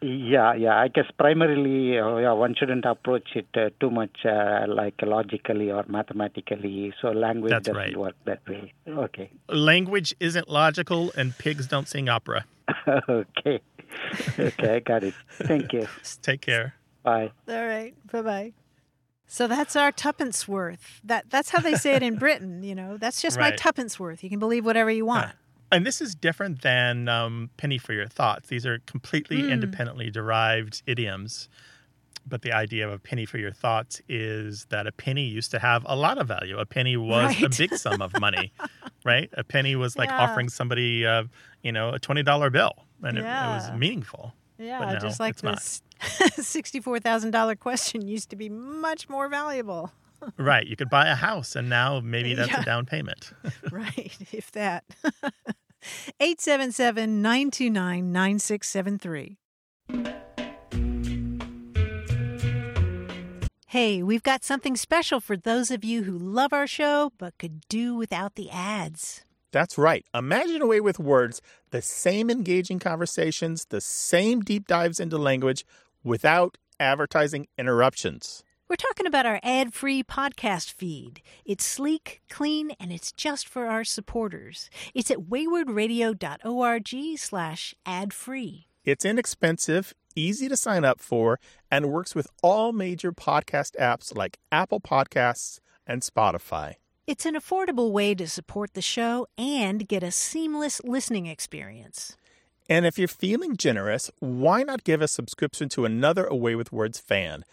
[SPEAKER 8] Yeah, yeah. I guess primarily, uh, yeah, one shouldn't approach it uh, too much uh, like logically or mathematically. So language
[SPEAKER 1] That's
[SPEAKER 8] doesn't
[SPEAKER 1] right.
[SPEAKER 8] work that way. Okay.
[SPEAKER 1] Language isn't logical, and pigs don't sing opera.
[SPEAKER 8] okay. Okay, I got it. Thank you.
[SPEAKER 1] Take care.
[SPEAKER 8] Bye.
[SPEAKER 2] All right. Bye bye. So that's our tuppence worth. That that's how they say it in Britain. You know, that's just my
[SPEAKER 1] Right.
[SPEAKER 2] tuppence worth. You can believe whatever you want.
[SPEAKER 1] And this is different than um, penny for your thoughts. These are completely
[SPEAKER 2] Mm.
[SPEAKER 1] independently derived idioms. But the idea of a penny for your thoughts is that a penny used to have a lot of value. A penny was a big sum of money, right? A penny was like
[SPEAKER 2] Yeah.
[SPEAKER 1] offering somebody, uh, you know, a twenty dollar bill, and it, it was meaningful.
[SPEAKER 2] Yeah,
[SPEAKER 1] no,
[SPEAKER 2] just like this sixty-four thousand dollar question used to be much more valuable.
[SPEAKER 1] Right? You could buy a house, and now maybe that's
[SPEAKER 2] Yeah.
[SPEAKER 1] a down payment.
[SPEAKER 2] right, if that. 877 929 9673. Hey, we've got something special for those of you who love our show but could do without the ads.
[SPEAKER 1] That's right. Imagine A Way with Words, the same engaging conversations, the same deep dives into language without advertising interruptions.
[SPEAKER 2] We're talking about our ad free podcast feed. It's sleek, clean, and it's just for our supporters. It's at waywordradio.org slash ad free.
[SPEAKER 1] It's inexpensive, easy to sign up for, and works with all major podcast apps like Apple Podcasts and Spotify.
[SPEAKER 2] It's an affordable way to support the show and get a seamless listening experience.
[SPEAKER 1] And if you're feeling generous, why not give a subscription to another A Way with Words fan?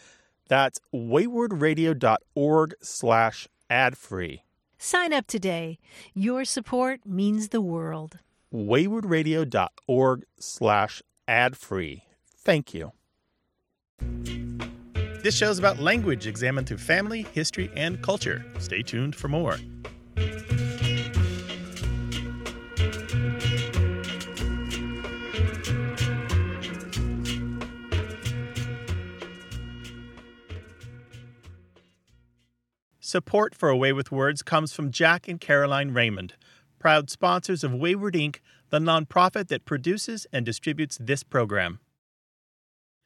[SPEAKER 1] That's waywordradio.org slash ad-free.
[SPEAKER 2] Sign up today. Your support means the world.
[SPEAKER 1] waywordradio.org slash ad-free. Thank you. This show is about language examined through family, history, and culture. Stay tuned for more. Support for A Way with Words comes from Jack and Caroline Raymond, proud sponsors of Wayword Inc., the nonprofit that produces and distributes this program.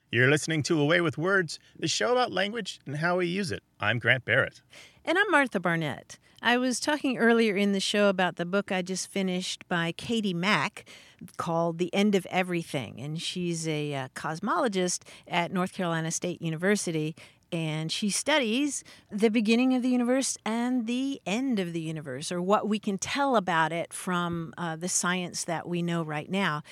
[SPEAKER 1] You're listening to A Way with Words, the show about language and how we use it. I'm Grant Barrett.
[SPEAKER 2] And I'm Martha Barnette. I was talking earlier in the show about the book I just finished by Katie Mack called The End of Everything. And she's a uh, cosmologist at North Carolina State University. And she studies the beginning of the universe and the end of the universe, or what we can tell about it from uh, the science that we know right now.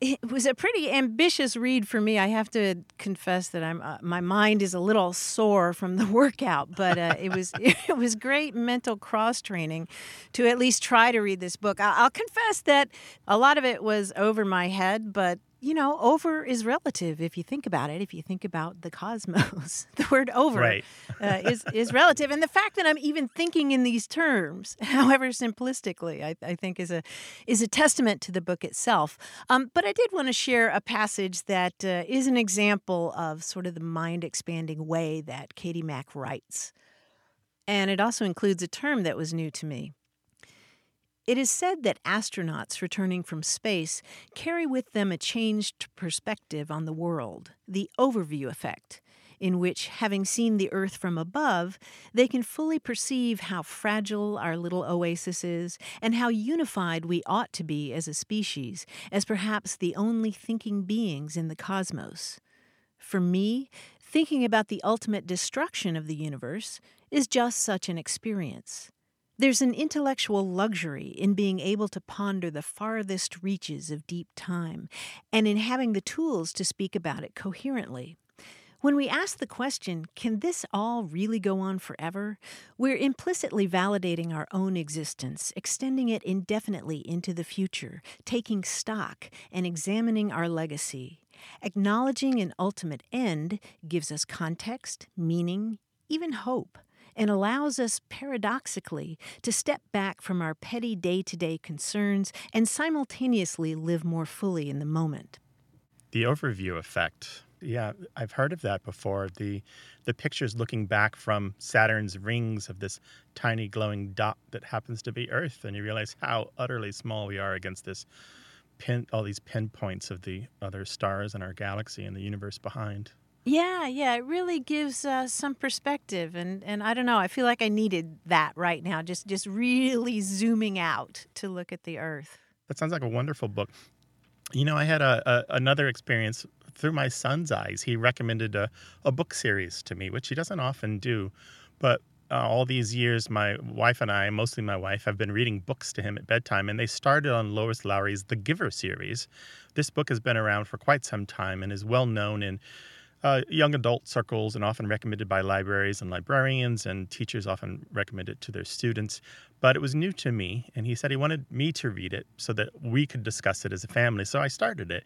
[SPEAKER 2] It was a pretty ambitious read for me. I have to confess that I'm uh, my mind is a little sore from the workout, but uh, it was it was great mental cross training to at least try to read this book. I'll confess that a lot of it was over my head, but you know, over is relative if you think about it. If you think about the cosmos, the word over
[SPEAKER 1] Right.
[SPEAKER 2] uh, is is relative, and the fact that I'm even thinking in these terms, however simplistically, I, I think is a is a testament to the book itself. Um, but I did want to share a passage that uh, is an example of sort of the mind expanding way that Katie Mack writes, and it also includes a term that was new to me. It is said that astronauts returning from space carry with them a changed perspective on the world, the overview effect, in which, having seen the Earth from above, they can fully perceive how fragile our little oasis is and how unified we ought to be as a species, as perhaps the only thinking beings in the cosmos. For me, thinking about the ultimate destruction of the universe is just such an experience. There's an intellectual luxury in being able to ponder the farthest reaches of deep time and in having the tools to speak about it coherently. When we ask the question, can this all really go on forever? We're implicitly validating our own existence, extending it indefinitely into the future, taking stock, and examining our legacy. Acknowledging an ultimate end gives us context, meaning, even hope and allows us paradoxically to step back from our petty day to day concerns and simultaneously live more fully in the moment.
[SPEAKER 1] The overview effect. Yeah, I've heard of that before. The the pictures looking back from Saturn's rings of this tiny glowing dot that happens to be Earth, and you realize how utterly small we are against this pin all these pinpoints of the other stars in our galaxy and the universe behind.
[SPEAKER 2] Yeah, yeah, it really gives uh, some perspective, and and I don't know. I feel like I needed that right now. Just just really zooming out to look at the Earth.
[SPEAKER 1] That sounds like a wonderful book. You know, I had a, a another experience through my son's eyes. He recommended a, a book series to me, which he doesn't often do. But uh, all these years, my wife and I, mostly my wife, have been reading books to him at bedtime, and they started on Lois Lowry's The Giver series. This book has been around for quite some time and is well known in uh, young adult circles and often recommended by libraries and librarians, and teachers often recommend it to their students. But it was new to me, and he said he wanted me to read it so that we could discuss it as a family. So I started it.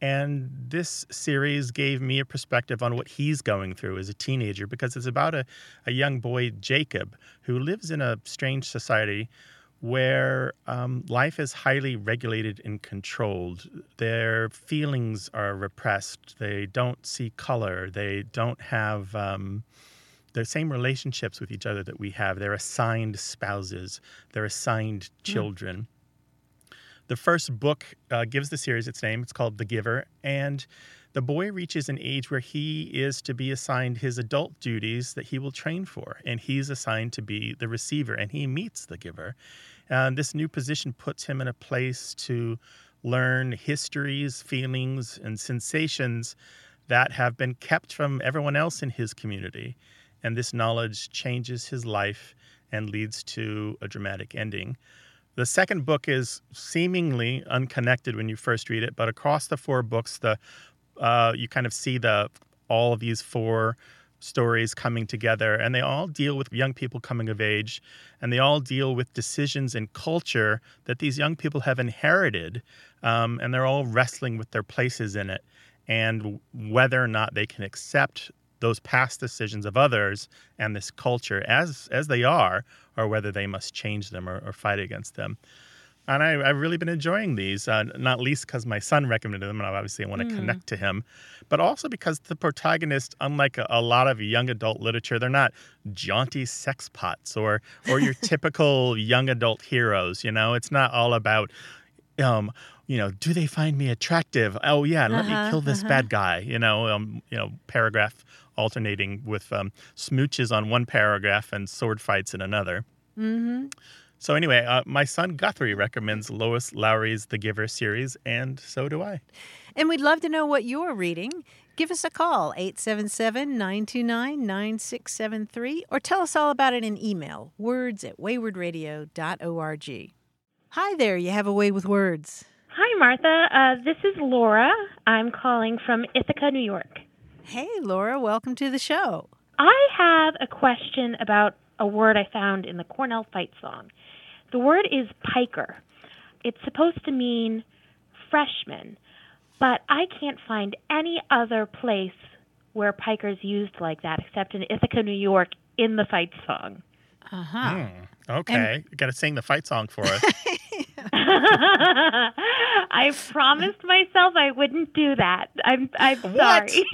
[SPEAKER 1] And this series gave me a perspective on what he's going through as a teenager because it's about a, a young boy, Jacob, who lives in a strange society where um, life is highly regulated and controlled. Their feelings are repressed. They don't see color. They don't have um, the same relationships with each other that we have. They're assigned spouses, they're assigned children. The first book uh, gives the series its name. It's called The Giver. And the boy reaches an age where he is to be assigned his adult duties that he will train for. And he's assigned to be the receiver, and he meets the giver. And this new position puts him in a place to learn histories, feelings, and sensations that have been kept from everyone else in his community. And this knowledge changes his life and leads to a dramatic ending. The second book is seemingly unconnected when you first read it, but across the four books, the uh, you kind of see the all of these four stories coming together, and they all deal with young people coming of age, and they all deal with decisions and culture that these young people have inherited, um, and they're all wrestling with their places in it, and whether or not they can accept those past decisions of others and this culture as as they are, or whether they must change them or, or fight against them. And I, I've really been enjoying these, uh, not least because my son recommended them, and obviously I want to connect to him, but also because the protagonists, unlike a, a lot of young adult literature, they're not jaunty sex pots or or your typical young adult heroes. You know, it's not all about, um, you know, do they find me attractive? Oh yeah, let me
[SPEAKER 2] Uh-huh,
[SPEAKER 1] kill this
[SPEAKER 2] uh-huh.
[SPEAKER 1] bad guy. You know, um, you know, paragraph alternating with um, smooches on one paragraph and sword fights in another.
[SPEAKER 2] Mm-hmm.
[SPEAKER 1] So anyway, uh, my son Guthrie recommends Lois Lowry's The Giver series, and so do I.
[SPEAKER 2] And we'd love to know what you're reading. Give us a call, 877 929 9673, or tell us all about it in email, words at waywordradio.org. Hi there, you have a way with words.
[SPEAKER 9] Hi, Martha. Uh, this is Laura. I'm calling from Ithaca, New York.
[SPEAKER 2] Hey, Laura, welcome to the show.
[SPEAKER 9] I have a question about a word I found in the Cornell fight song. The word is piker. It's supposed to mean freshman, but I can't find any other place where piker's used like that except in Ithaca, New York, in the fight song.
[SPEAKER 2] Uh huh.
[SPEAKER 1] Hmm, okay, you got to sing the fight song for us.
[SPEAKER 9] I promised myself I wouldn't do that. I'm I'm sorry.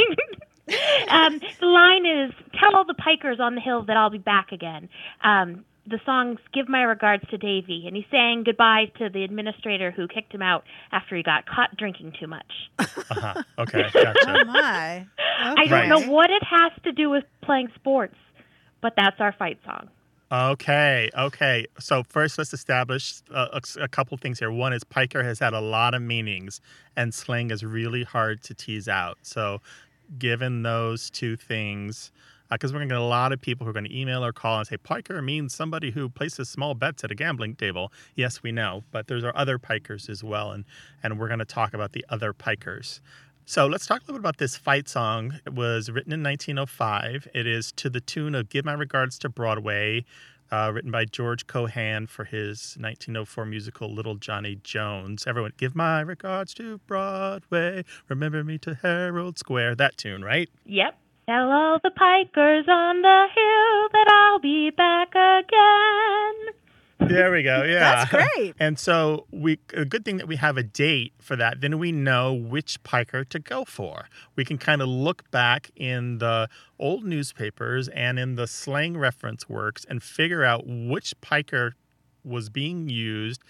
[SPEAKER 9] um, the line is "Tell all the pikers on the hill that I'll be back again." Um, the song's "Give my regards to Davy," and he's saying goodbye to the administrator who kicked him out after he got caught drinking too much.
[SPEAKER 1] Uh-huh. Okay,
[SPEAKER 2] Oh,
[SPEAKER 1] gotcha.
[SPEAKER 2] my.
[SPEAKER 9] I don't know what it has to do with playing sports, but that's our fight song.
[SPEAKER 1] Okay, okay. So first, let's establish uh, a, a couple things here. One is piker has had a lot of meanings, and slang is really hard to tease out. So, given those two things, because we're going to get a lot of people who are going to email or call and say piker means somebody who places small bets at a gambling table. Yes, we know, but there's our other pikers as well, and and we're going to talk about the other pikers. So let's talk a little bit about this fight song. It was written in 1905. It is to the tune of Give My Regards to Broadway, uh, written by George Cohan for his 1904 musical Little Johnny Jones. Everyone, give my regards to Broadway. Remember me to Herald Square. That tune, right?
[SPEAKER 9] Yep. Tell all the pikers on the hill that I'll be back again.
[SPEAKER 1] There we go. Yeah.
[SPEAKER 2] That's great.
[SPEAKER 1] And so we a good thing that we have a date for that. Then we know which piker to go for. We can kind of look back in the old newspapers and in the slang reference works and figure out which piker was being used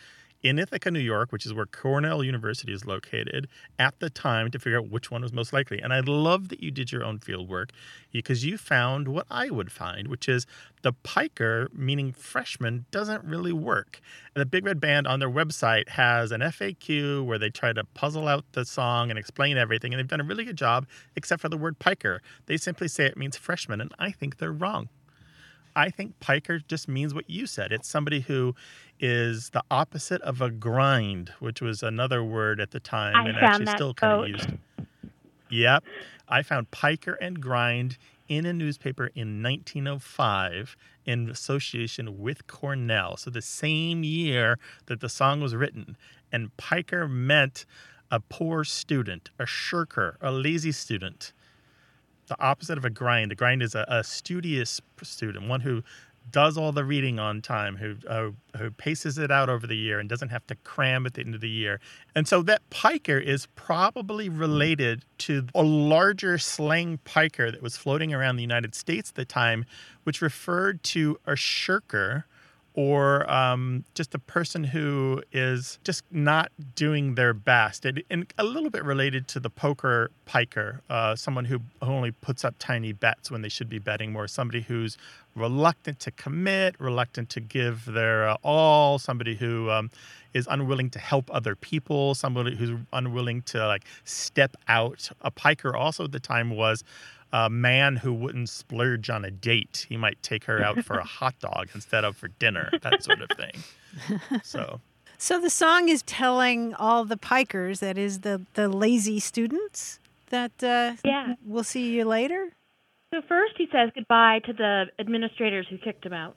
[SPEAKER 1] in Ithaca, New York, which is where Cornell University is located, at the time to figure out which one was most likely. And I love that you did your own field work because you found what I would find, which is the piker, meaning freshman, doesn't really work. And the Big Red Band on their website has an FAQ where they try to puzzle out the song and explain everything. And they've done a really good job, except for the word piker. They simply say it means freshman, and I think they're wrong. I think piker just means what you said. It's somebody who is the opposite of a grind, which was another word at the time
[SPEAKER 9] I
[SPEAKER 1] and actually still kind of used. Yep. I found piker and grind in a newspaper in 1905 in association with Cornell. So the same year that the song was written. And piker meant a poor student, a shirker, a lazy student the opposite of a grind. A grind is a, a studious student, one who does all the reading on time, who uh, who paces it out over the year and doesn't have to cram at the end of the year. And so that piker is probably related to a larger slang piker that was floating around the United States at the time, which referred to a shirker or um, just a person who is just not doing their best. And, and a little bit related to the poker piker, uh, someone who only puts up tiny bets when they should be betting more, somebody who's reluctant to commit, reluctant to give their uh, all, somebody who um, is unwilling to help other people, somebody who's unwilling to like step out. A piker also at the time was a man who wouldn't splurge on a date. He might take her out for a hot dog instead of for dinner, that sort of thing. So,
[SPEAKER 2] So the song is telling all the pikers, that is the, the lazy students, that uh,
[SPEAKER 9] Yeah.
[SPEAKER 2] we'll see you later.
[SPEAKER 9] So first he says goodbye to the administrators who kicked him out.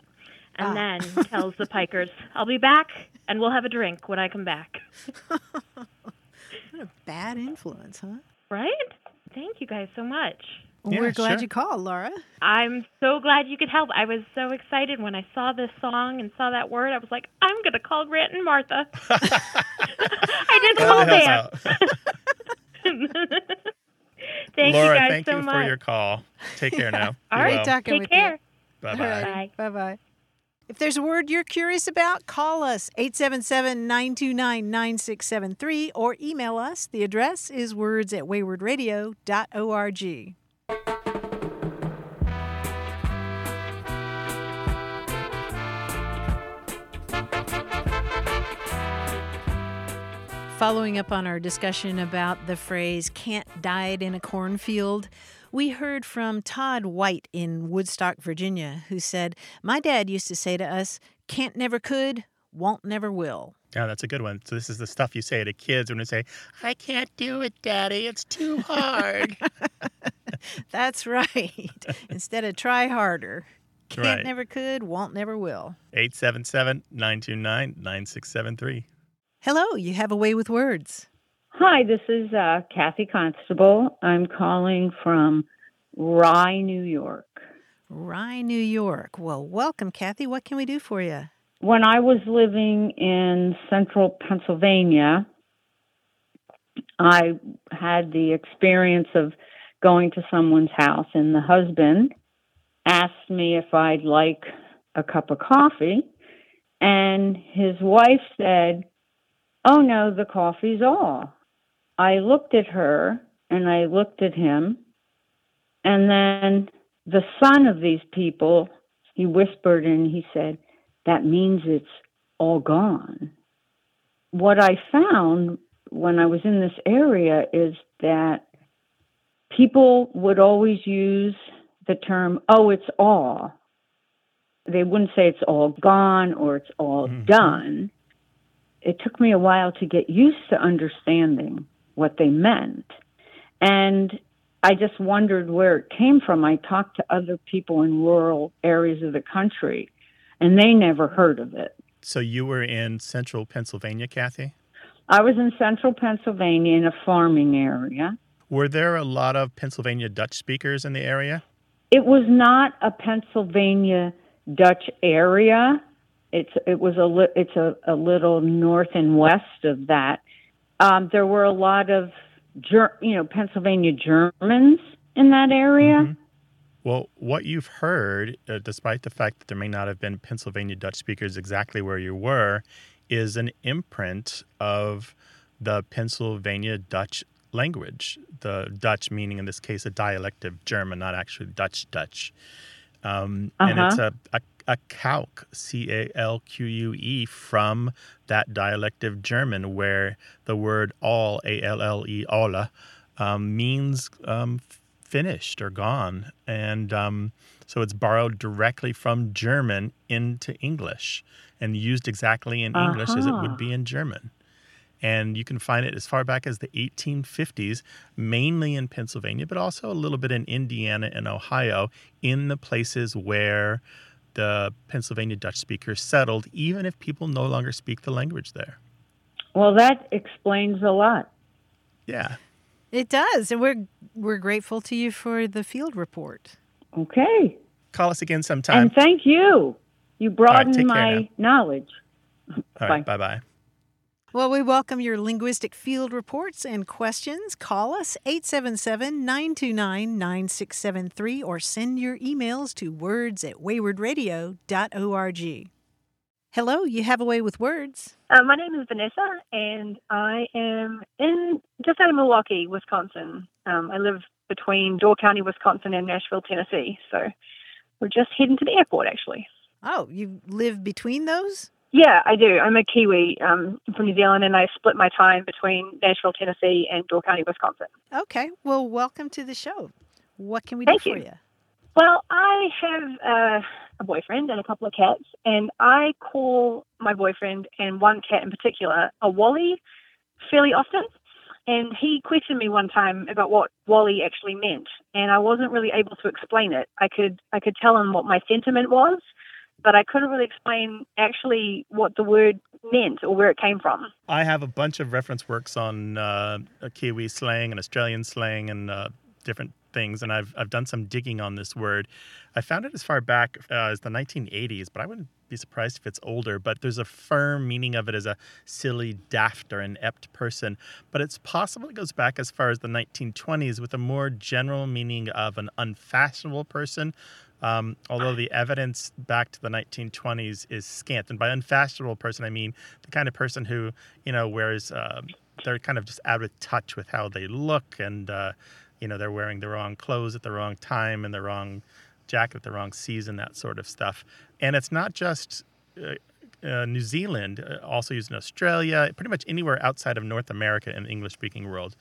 [SPEAKER 9] And
[SPEAKER 2] Ah.
[SPEAKER 9] then tells the pikers, I'll be back and we'll have a drink when I come back.
[SPEAKER 2] What a bad influence, huh?
[SPEAKER 9] Right? Thank you guys so much.
[SPEAKER 2] Well,
[SPEAKER 1] Yeah,
[SPEAKER 2] we're glad
[SPEAKER 1] sure.
[SPEAKER 2] you called, Laura.
[SPEAKER 9] I'm so glad you could help. I was so excited when I saw this song and saw that word. I was like, I'm going to call Grant and Martha. I did the whole
[SPEAKER 1] That helps
[SPEAKER 9] dance.
[SPEAKER 1] out.
[SPEAKER 9] Thank
[SPEAKER 1] Laura,
[SPEAKER 9] you guys
[SPEAKER 1] thank
[SPEAKER 9] so
[SPEAKER 1] you
[SPEAKER 9] much.
[SPEAKER 1] for your call. Take care now.
[SPEAKER 9] All
[SPEAKER 1] Be
[SPEAKER 9] right,
[SPEAKER 1] well.
[SPEAKER 2] talking
[SPEAKER 9] take
[SPEAKER 2] with
[SPEAKER 9] care.
[SPEAKER 1] Bye
[SPEAKER 2] All
[SPEAKER 1] bye.
[SPEAKER 2] Bye bye. If there's a word you're curious about, call us 877 929 9673 or email us. The address is words at waywordradio.org. Following up on our discussion about the phrase can't died in a cornfield, we heard from Todd White in Woodstock, Virginia, who said, My dad used to say to us, can't never could, won't never will.
[SPEAKER 1] Yeah, that's a good one. So this is the stuff you say to kids when they say, "I can't do it, Daddy. It's too hard."
[SPEAKER 2] That's right. Instead of try harder. Can't
[SPEAKER 1] Right.
[SPEAKER 2] never could, won't never will.
[SPEAKER 1] 877-929-9673.
[SPEAKER 2] Hello, you have a way with words.
[SPEAKER 10] Hi, this is uh, Kathy Constable. I'm calling from Rye, New York.
[SPEAKER 2] Rye, New York. Well, welcome, Kathy. What can we do for you?
[SPEAKER 10] When I was living in central Pennsylvania, I had the experience of going to someone's house, and the husband asked me if I'd like a cup of coffee, and his wife said, Oh no, the coffee's all. I looked at her and I looked at him, and then the son of these people, he whispered and he said, That means it's all gone. What I found when I was in this area is that people would always use the term, oh, it's all. They wouldn't say it's all gone or it's all mm-hmm. done. It took me a while to get used to understanding what they meant. And I just wondered where it came from. I talked to other people in rural areas of the country, and they never heard of it.
[SPEAKER 1] So you were in central Pennsylvania, Kathy?
[SPEAKER 10] I was in central Pennsylvania in a farming area.
[SPEAKER 1] Were there a lot of Pennsylvania Dutch speakers in the area?
[SPEAKER 10] It was not a Pennsylvania Dutch area. It's it was a li- it's a, a little north and west of that. Um, there were a lot of Ger- you know Pennsylvania Germans in that area.
[SPEAKER 1] Well, what you've heard, uh, despite the fact that there may not have been Pennsylvania Dutch speakers exactly where you were, is an imprint of the Pennsylvania Dutch language. The Dutch meaning, in this case, a dialect of German, not actually Dutch Dutch. Um, And it's a, a, a calque, C A L Q U E, from that dialect of German, where the word all, A L L E, alla, um, means um, finished or gone. And um, so it's borrowed directly from German into English and used exactly in English as it would be in German. And you can find it as far back as the 1850s, mainly in Pennsylvania, but also a little bit in Indiana and Ohio, in the places where the Pennsylvania Dutch speakers settled, even if people no longer speak the language there.
[SPEAKER 10] Well, that explains a lot.
[SPEAKER 1] Yeah.
[SPEAKER 2] It does, and we're we're grateful to you for the field report.
[SPEAKER 10] Okay,
[SPEAKER 1] Call us again sometime.
[SPEAKER 10] and thank you. You broadened
[SPEAKER 1] take care
[SPEAKER 10] my
[SPEAKER 1] now.
[SPEAKER 10] knowledge.
[SPEAKER 1] All right. Bye bye.
[SPEAKER 2] Well, we welcome your linguistic field reports and questions. Call us 877 929 9673 or send your emails to words at waywordradio.org. Hello, you have a way with words.
[SPEAKER 11] Uh, my name is Vanessa, and I am in just out of Milwaukee, Wisconsin. Um, I live between Door County, Wisconsin, and Nashville, Tennessee. So we're just heading to the airport, actually.
[SPEAKER 2] Oh, you live between those?
[SPEAKER 11] Yeah, I do. I'm a Kiwi um, from New Zealand, and I split my time between Nashville, Tennessee, and Door County, Wisconsin.
[SPEAKER 2] Okay, well, welcome to the show. What can we
[SPEAKER 11] Thank
[SPEAKER 2] do for
[SPEAKER 11] you.
[SPEAKER 2] you?
[SPEAKER 11] Well, I have uh, a boyfriend and a couple of cats, and I call my boyfriend and one cat in particular a Wally fairly often. And he questioned me one time about what Wally actually meant, and I wasn't really able to explain it. I could I could tell him what my sentiment was, but I couldn't really explain actually what the word meant or where it came from.
[SPEAKER 1] I have a bunch of reference works on uh, Kiwi slang and Australian slang and uh, different things, and I've I've done some digging on this word. I found it as far back uh, as the 1980s, but I wouldn't be surprised if it's older. But there's a firm meaning of it as a silly, daft, or inept person. But it's possible it goes back as far as the 1920s with a more general meaning of an unfashionable person. Um, although the evidence back to the 1920s is scant, and by unfashionable person I mean the kind of person who you know wears um, they're kind of just out of touch with how they look, and uh, you know they're wearing the wrong clothes at the wrong time and the wrong jacket at the wrong season, that sort of stuff. And it's not just uh, uh, New Zealand, uh, also used in Australia, pretty much anywhere outside of North America in the English speaking world.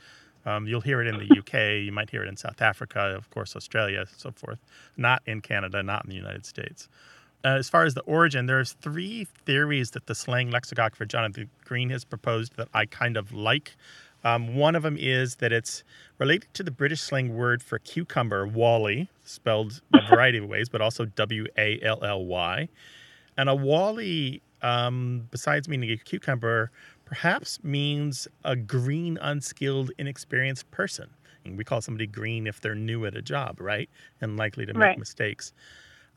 [SPEAKER 1] Um, you'll hear it in the UK, you might hear it in South Africa, of course, Australia, and so forth. Not in Canada, not in the United States. Uh, as far as the origin, there's three theories that the slang lexicographer Jonathan Green has proposed that I kind of like. Um, one of them is that it's related to the British slang word for cucumber, wally, spelled a variety of ways, but also W A L L Y. And a wally, um, besides meaning a cucumber, perhaps means a green, unskilled, inexperienced person. And we call somebody green if they're new at a job, right? And likely to make
[SPEAKER 11] Right.
[SPEAKER 1] mistakes.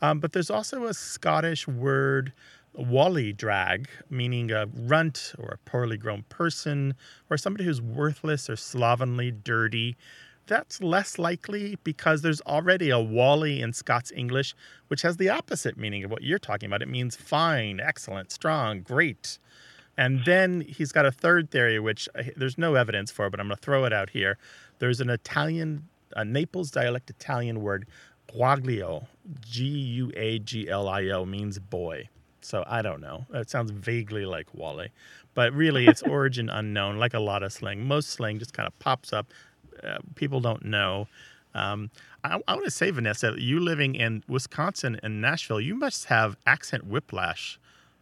[SPEAKER 1] Um, but there's also a Scottish word, wally drag, meaning a runt or a poorly grown person or somebody who's worthless or slovenly, dirty. That's less likely because there's already a wally in Scots English, which has the opposite meaning of what you're talking about. It means fine, excellent, strong, great. And then he's got a third theory, which uh, there's no evidence for, but I'm going to throw it out here. There's an Italian, a Naples dialect Italian word, guaglio, G U A G L I O, means boy. So I don't know. It sounds vaguely like Wally, but really its origin unknown, like a lot of slang. Most slang just kind of pops up. Uh, people don't know. Um, I, I want to say, Vanessa, you living in Wisconsin and Nashville, you must have accent whiplash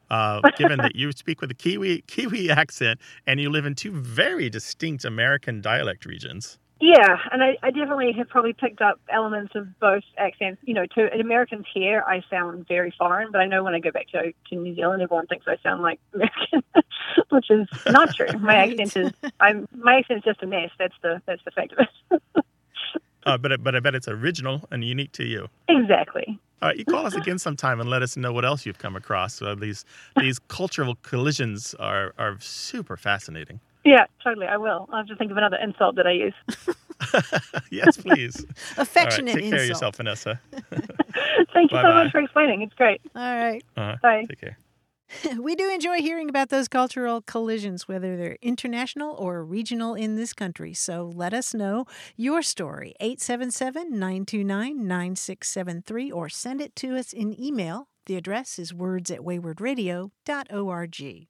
[SPEAKER 1] uh, given that you speak with a Kiwi Kiwi accent and you live in two very distinct American dialect regions.
[SPEAKER 11] Yeah, and I, I definitely have probably picked up elements of both accents. You know, to Americans here, I sound very foreign, but I know when I go back to to New Zealand, everyone thinks I sound like American, which is not true. My
[SPEAKER 2] Right.
[SPEAKER 11] accent is I'm my accent's just a mess. That's the that's the fact of it.
[SPEAKER 1] Uh, but but I bet it's original and unique to you.
[SPEAKER 11] exactly.
[SPEAKER 1] All right, you call us again sometime and let us know what else you've come across. Uh, these these cultural collisions are are super fascinating.
[SPEAKER 11] Yeah, totally. I will. I'll have to think of another insult that I use.
[SPEAKER 1] yes, please.
[SPEAKER 2] Affectionate
[SPEAKER 1] All right, take care of yourself, Vanessa.
[SPEAKER 11] Thank you so
[SPEAKER 1] Bye-bye.
[SPEAKER 11] much for explaining. It's great.
[SPEAKER 2] All right.
[SPEAKER 1] Uh,
[SPEAKER 11] Bye.
[SPEAKER 1] Take care.
[SPEAKER 2] we do enjoy hearing about those cultural collisions, whether they're international or regional in this country. So let us know your story, 877 929 9673, or send it to us in email. The address is words at waywordradio.org.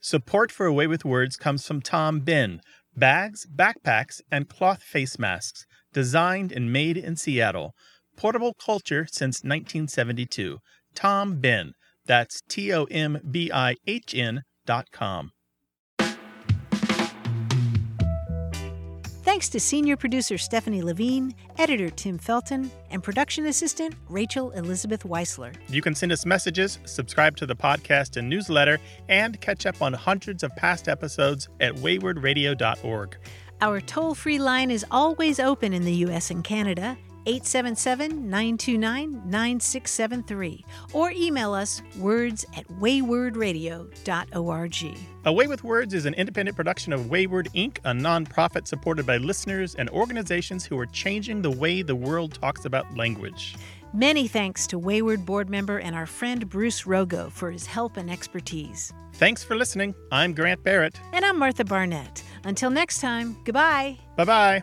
[SPEAKER 1] Support for A Way with Words comes from Tom Bihn, bags, backpacks, and cloth face masks, designed and made in Seattle. Portable culture since 1972. Tom Bihn. That's T O M B I H N dot com.
[SPEAKER 2] Thanks to senior producer Stephanie Levine, editor Tim Felton, and production assistant Rachel Elizabeth Weisler.
[SPEAKER 1] You can send us messages, subscribe to the podcast and newsletter, and catch up on hundreds of past episodes at waywordradio.org.
[SPEAKER 2] Our toll free line is always open in the U.S. and Canada, 877 929 9673, or email us words at waywordradio.org.
[SPEAKER 1] Away with Words is an independent production of Wayword Inc., a nonprofit supported by listeners and organizations who are changing the way the world talks about language.
[SPEAKER 2] Many thanks to Wayword board member and our friend Bruce Rogo for his help and expertise.
[SPEAKER 1] Thanks for listening. I'm Grant Barrett.
[SPEAKER 2] And I'm Martha Barnette. Until next time, goodbye.
[SPEAKER 1] Bye bye.